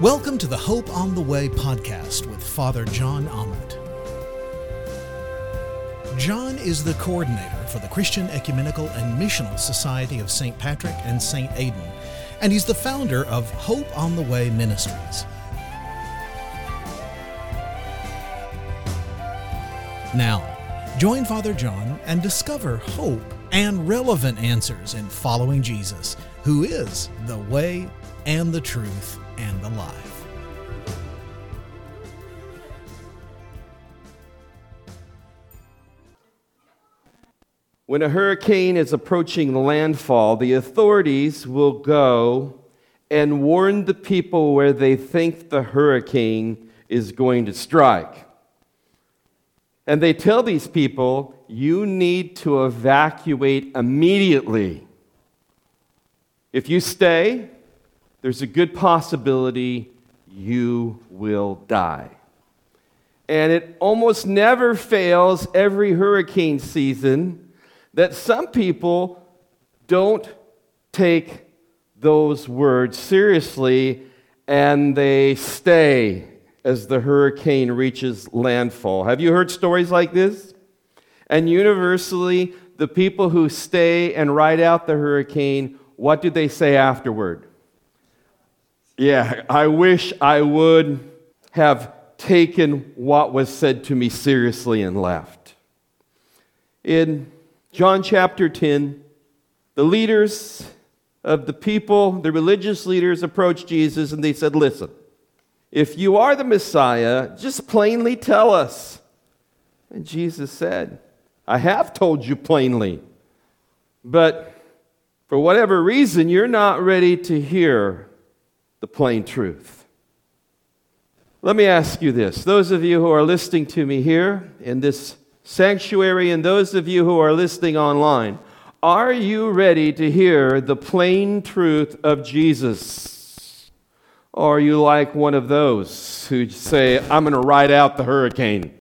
Welcome to the Hope on the Way podcast with Father John Ament. John is the coordinator for the Christian Ecumenical and Missional Society of St. Patrick and St. Aidan, and he's the founder of Hope on the Way Ministries. Now, join Father John and discover hope and relevant answers in following Jesus, who is the way and the truth and the life. When a hurricane is approaching landfall, the authorities will go and warn the people where they think the hurricane is going to strike. And they tell these people, you need to evacuate immediately. If you stay, there's a good possibility you will die. And it almost never fails every hurricane season that some people don't take those words seriously and they stay as the hurricane reaches landfall. Have you heard stories like this? And universally, the people who stay and ride out the hurricane, what do they say afterward? Yeah, I wish I would have taken what was said to me seriously and left. In John chapter 10, the leaders of the people, the religious leaders, approached Jesus and they said, Listen, if you are the Messiah, just plainly tell us. And Jesus said, I have told you plainly, but for whatever reason, you're not ready to hear the plain truth. Let me ask you this those of you who are listening to me here in this sanctuary, and those of you who are listening online, are you ready to hear the plain truth of Jesus? Or are you like one of those who say, I'm going to ride out the hurricane?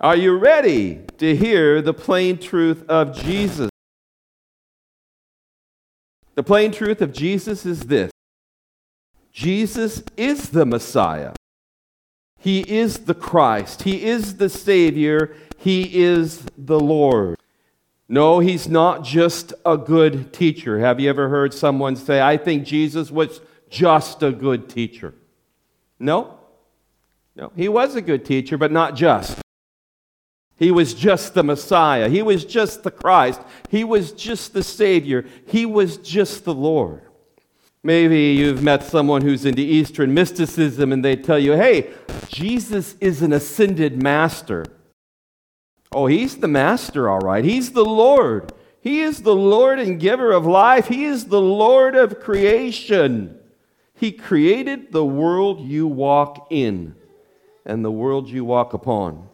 Are you ready to hear the plain truth of Jesus? The plain truth of Jesus is this Jesus is the Messiah. He is the Christ. He is the Savior. He is the Lord. No, he's not just a good teacher. Have you ever heard someone say, I think Jesus was just a good teacher? No. No, he was a good teacher, but not just. He was just the Messiah. He was just the Christ. He was just the Savior. He was just the Lord. Maybe you've met someone who's into Eastern mysticism and they tell you, hey, Jesus is an ascended master. Oh, he's the master, all right. He's the Lord. He is the Lord and giver of life. He is the Lord of creation. He created the world you walk in and the world you walk upon.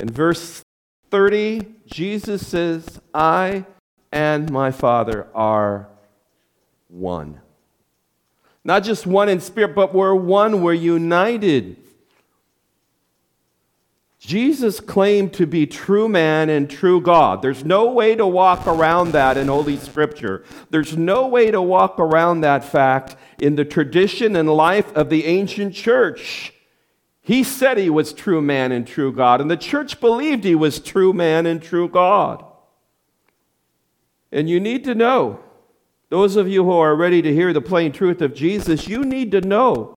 In verse 30, Jesus says, I and my Father are one. Not just one in spirit, but we're one, we're united. Jesus claimed to be true man and true God. There's no way to walk around that in Holy Scripture. There's no way to walk around that fact in the tradition and life of the ancient church. He said he was true man and true God, and the church believed he was true man and true God. And you need to know those of you who are ready to hear the plain truth of Jesus, you need to know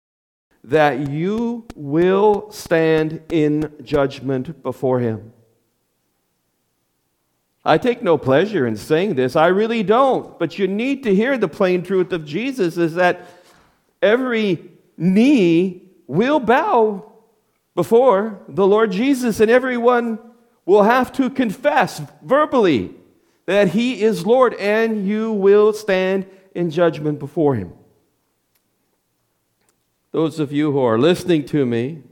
that you will stand in judgment before Him. I take no pleasure in saying this, I really don't, but you need to hear the plain truth of Jesus is that every knee will bow before the Lord Jesus, and everyone will have to confess verbally that he is Lord, and you will stand in judgment before him. Those of you who are listening to me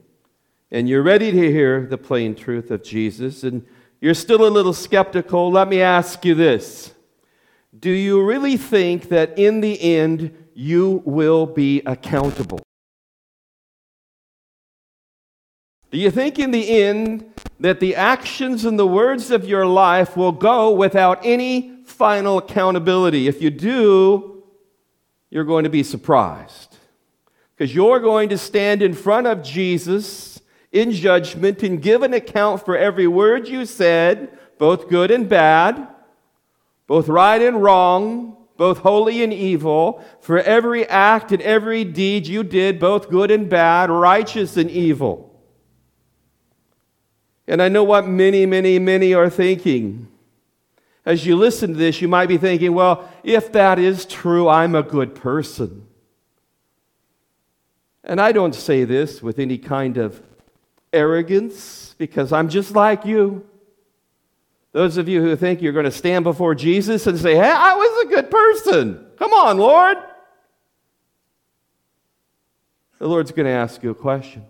and you're ready to hear the plain truth of Jesus, and you're still a little skeptical, let me ask you this Do you really think that in the end you will be accountable? Do you think in the end that the actions and the words of your life will go without any final accountability? If you do, you're going to be surprised. Because you're going to stand in front of Jesus in judgment and give an account for every word you said, both good and bad, both right and wrong, both holy and evil, for every act and every deed you did, both good and bad, righteous and evil. And I know what many, many, many are thinking. As you listen to this, you might be thinking, well, if that is true, I'm a good person. And I don't say this with any kind of arrogance because I'm just like you. Those of you who think you're going to stand before Jesus and say, Hey, I was a good person. Come on, Lord. The Lord's going to ask you a question.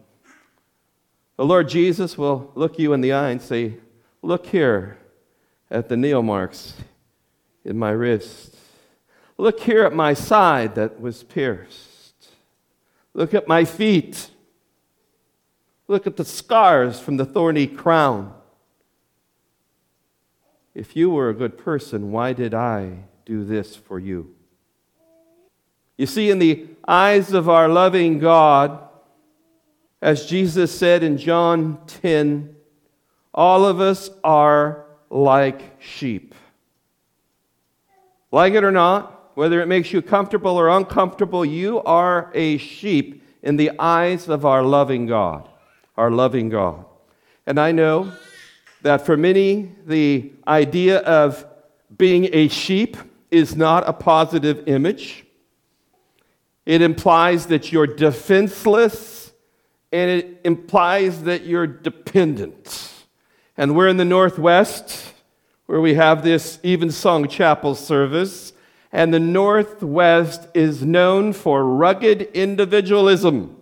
The Lord Jesus will look you in the eye and say, Look here at the nail marks in my wrist. Look here at my side that was pierced. Look at my feet. Look at the scars from the thorny crown. If you were a good person, why did I do this for you? You see, in the eyes of our loving God, as Jesus said in John 10, all of us are like sheep. Like it or not, whether it makes you comfortable or uncomfortable, you are a sheep in the eyes of our loving God, our loving God. And I know that for many, the idea of being a sheep is not a positive image. It implies that you're defenseless and it implies that you're dependent. And we're in the Northwest, where we have this evensong chapel service, and the Northwest is known for rugged individualism.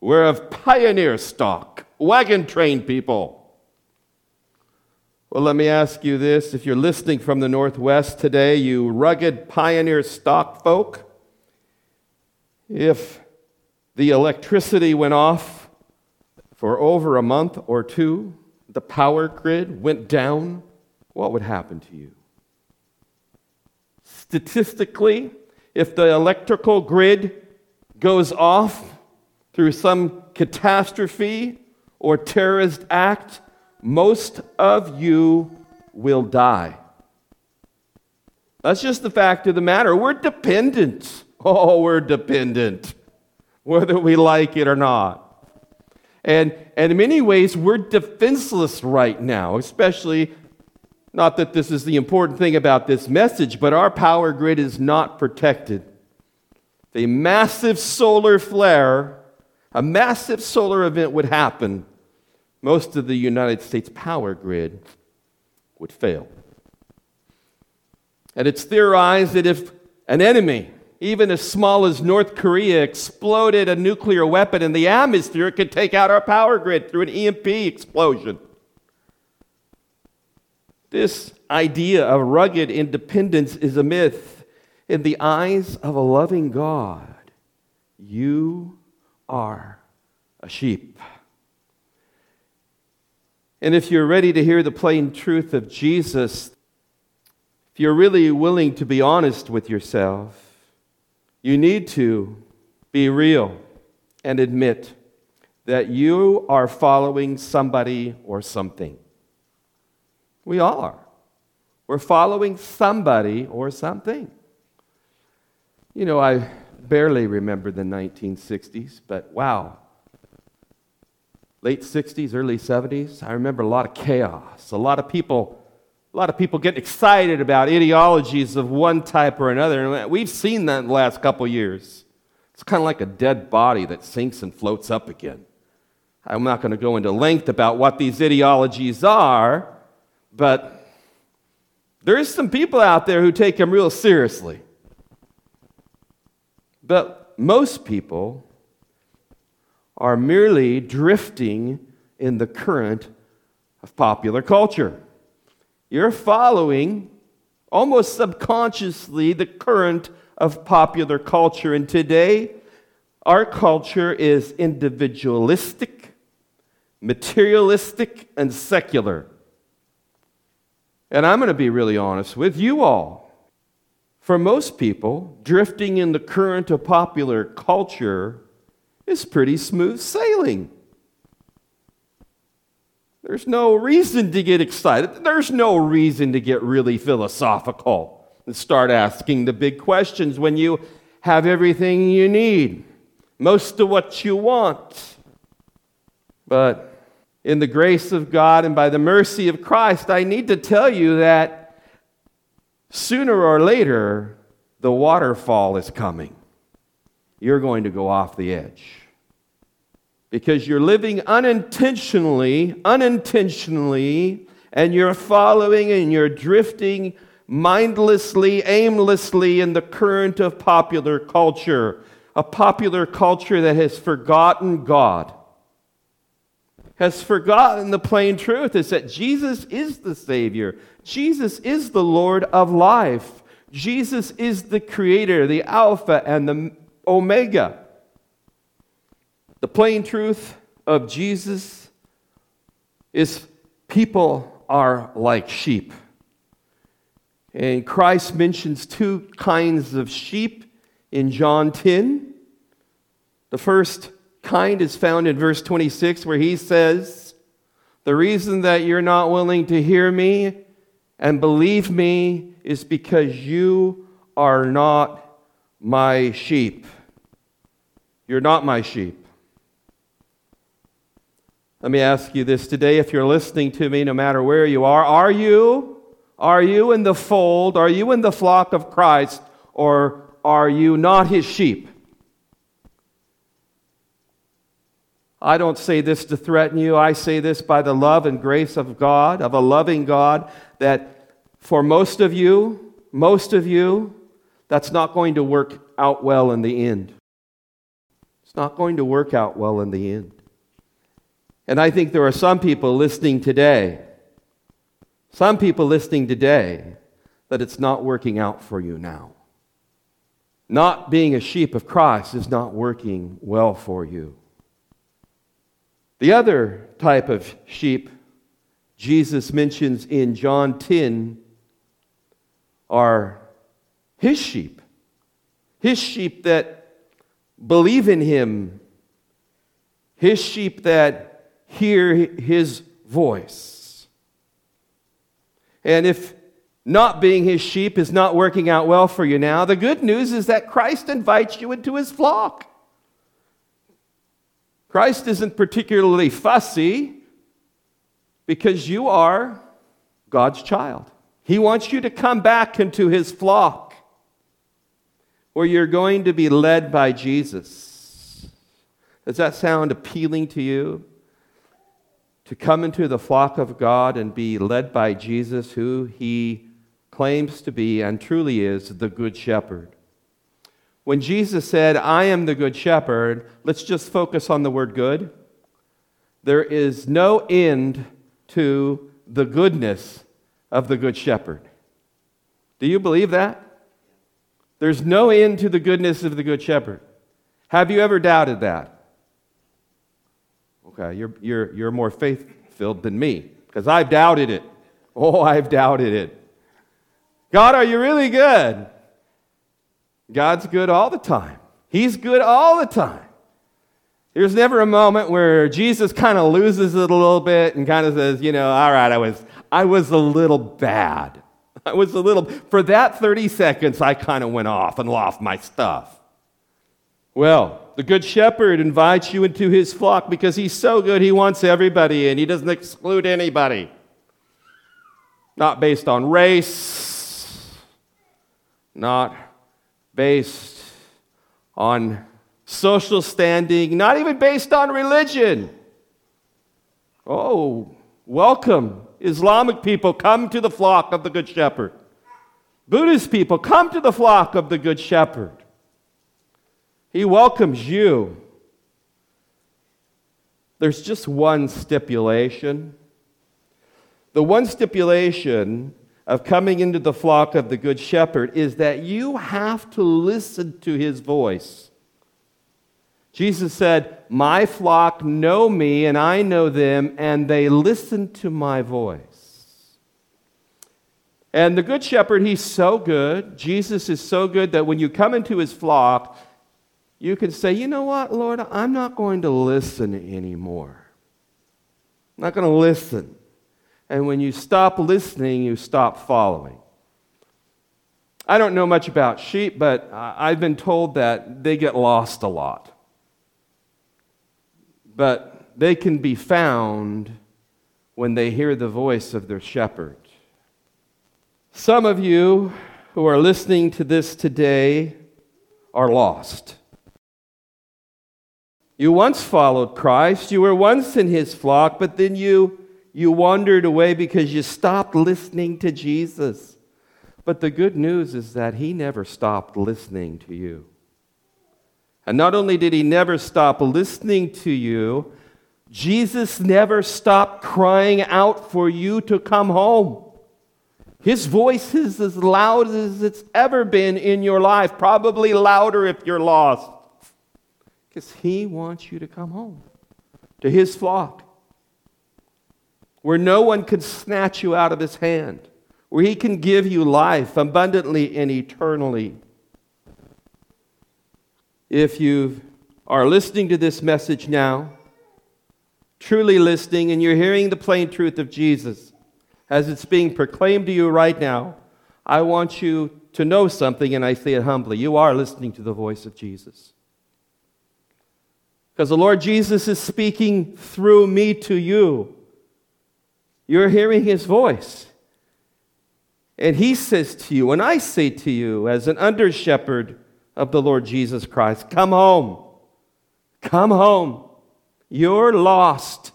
We're of pioneer stock, wagon train people. Well, let me ask you this if you're listening from the Northwest today, you rugged pioneer stock folk, if the electricity went off for over a month or two. The power grid went down. What would happen to you? Statistically, if the electrical grid goes off through some catastrophe or terrorist act, most of you will die. That's just the fact of the matter. We're dependent. Oh, we're dependent whether we like it or not. And, and in many ways, we're defenseless right now, especially, not that this is the important thing about this message, but our power grid is not protected. A massive solar flare, a massive solar event would happen. Most of the United States power grid would fail. And it's theorized that if an enemy even as small as North Korea, exploded a nuclear weapon in the atmosphere, it could take out our power grid through an EMP explosion. This idea of rugged independence is a myth. In the eyes of a loving God, you are a sheep. And if you're ready to hear the plain truth of Jesus, if you're really willing to be honest with yourself, you need to be real and admit that you are following somebody or something. We all are. We're following somebody or something. You know, I barely remember the 1960s, but wow. Late 60s, early 70s, I remember a lot of chaos, a lot of people lot of people get excited about ideologies of one type or another. And we've seen that in the last couple years. It's kind of like a dead body that sinks and floats up again. I'm not going to go into length about what these ideologies are, but there's some people out there who take them real seriously. But most people are merely drifting in the current of popular culture. You're following almost subconsciously the current of popular culture. And today, our culture is individualistic, materialistic, and secular. And I'm going to be really honest with you all. for most people, drifting in the current of popular culture is pretty smooth sailing. There's no reason to get excited. There's no reason to get really philosophical and start asking the big questions when you have everything you need, most of what you want. But in the grace of God and by the mercy of Christ, I need to tell you that sooner or later, the waterfall is coming. You're going to go off the edge. Because you're living unintentionally, unintentionally, and you're following and you're drifting mindlessly, aimlessly in the current of popular culture. A popular culture that has forgotten God has forgotten the plain truth is that Jesus is the Savior. Jesus is the Lord of life. Jesus is the Creator, the Alpha and the Omega. The plain truth of Jesus is people are like sheep. And Christ mentions two kinds of sheep in John 10. The first kind is found in verse 26, where he says, The reason that you're not willing to hear me and believe me is because you are not my sheep. You're not my sheep. Let me ask you this today if you're listening to me, no matter where you are, are you? Are you in the fold? Are you in the flock of Christ? Or are you not his sheep? I don't say this to threaten you. I say this by the love and grace of God, of a loving God, that for most of you, most of you, that's not going to work out well in the end. It's not going to work out well in the end. And I think there are some people listening today, some people listening today, that it's not working out for you now. Not being a sheep of Christ is not working well for you. The other type of sheep Jesus mentions in John 10 are his sheep. His sheep that believe in him. His sheep that hear his voice. And if not being his sheep is not working out well for you now, the good news is that Christ invites you into his flock. Christ isn't particularly fussy because you are God's child. He wants you to come back into his flock where you're going to be led by Jesus. Does that sound appealing to you? To come into the flock of God and be led by Jesus, who he claims to be and truly is the Good Shepherd. When Jesus said, I am the good shepherd, let's just focus on the word good. There is no end to the goodness of the good shepherd. Do you believe that? There's no end to the goodness of the good shepherd. Have you ever doubted that? Okay, you're, you're, you're more faith filled than me because I've doubted it. Oh, I've doubted it. God, are you really good? God's good all the time. He's good all the time. There's never a moment where Jesus kind of loses it a little bit and kind of says, you know, all right, I was, I was a little bad. I was a little, for that 30 seconds, I kind of went off and lost my stuff. Well, the Good Shepherd invites you into his flock because he's so good, he wants everybody and he doesn't exclude anybody. Not based on race, not based on social standing, not even based on religion. Oh, welcome. Islamic people, come to the flock of the Good Shepherd. Buddhist people, come to the flock of the Good Shepherd. He welcomes you. There's just one stipulation. The one stipulation of coming into the flock of the Good Shepherd is that you have to listen to his voice. Jesus said, My flock know me, and I know them, and they listen to my voice. And the Good Shepherd, he's so good. Jesus is so good that when you come into his flock, you can say, you know what, Lord, I'm not going to listen anymore. I'm not going to listen. And when you stop listening, you stop following. I don't know much about sheep, but I've been told that they get lost a lot. But they can be found when they hear the voice of their shepherd. Some of you who are listening to this today are lost. You once followed Christ, you were once in his flock, but then you, you wandered away because you stopped listening to Jesus. But the good news is that he never stopped listening to you. And not only did he never stop listening to you, Jesus never stopped crying out for you to come home. His voice is as loud as it's ever been in your life, probably louder if you're lost. Because he wants you to come home to his flock, where no one can snatch you out of his hand, where he can give you life abundantly and eternally. If you are listening to this message now, truly listening, and you're hearing the plain truth of Jesus as it's being proclaimed to you right now, I want you to know something, and I say it humbly. You are listening to the voice of Jesus. Because the Lord Jesus is speaking through me to you. You're hearing his voice. And he says to you, and I say to you, as an under shepherd of the Lord Jesus Christ, come home. Come home. You're lost.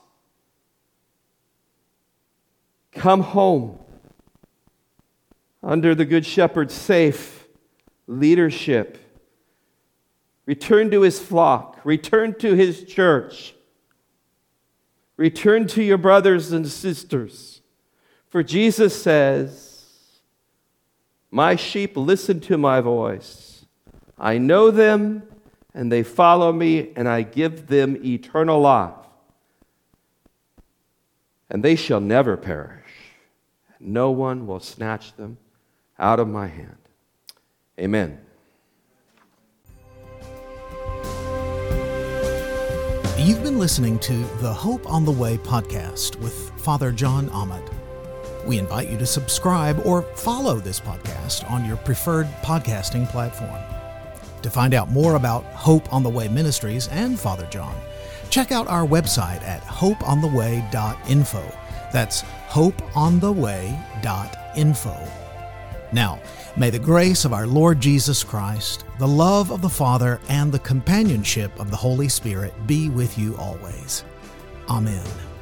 Come home. Under the Good Shepherd's safe leadership Return to his flock. Return to his church. Return to your brothers and sisters. For Jesus says, My sheep listen to my voice. I know them, and they follow me, and I give them eternal life. And they shall never perish. No one will snatch them out of my hand. Amen. You've been listening to the Hope on the Way podcast with Father John Ahmed. We invite you to subscribe or follow this podcast on your preferred podcasting platform. To find out more about Hope on the Way Ministries and Father John, check out our website at hopeontheway.info. That's hopeontheway.info. Now, may the grace of our Lord Jesus Christ, the love of the Father, and the companionship of the Holy Spirit be with you always. Amen.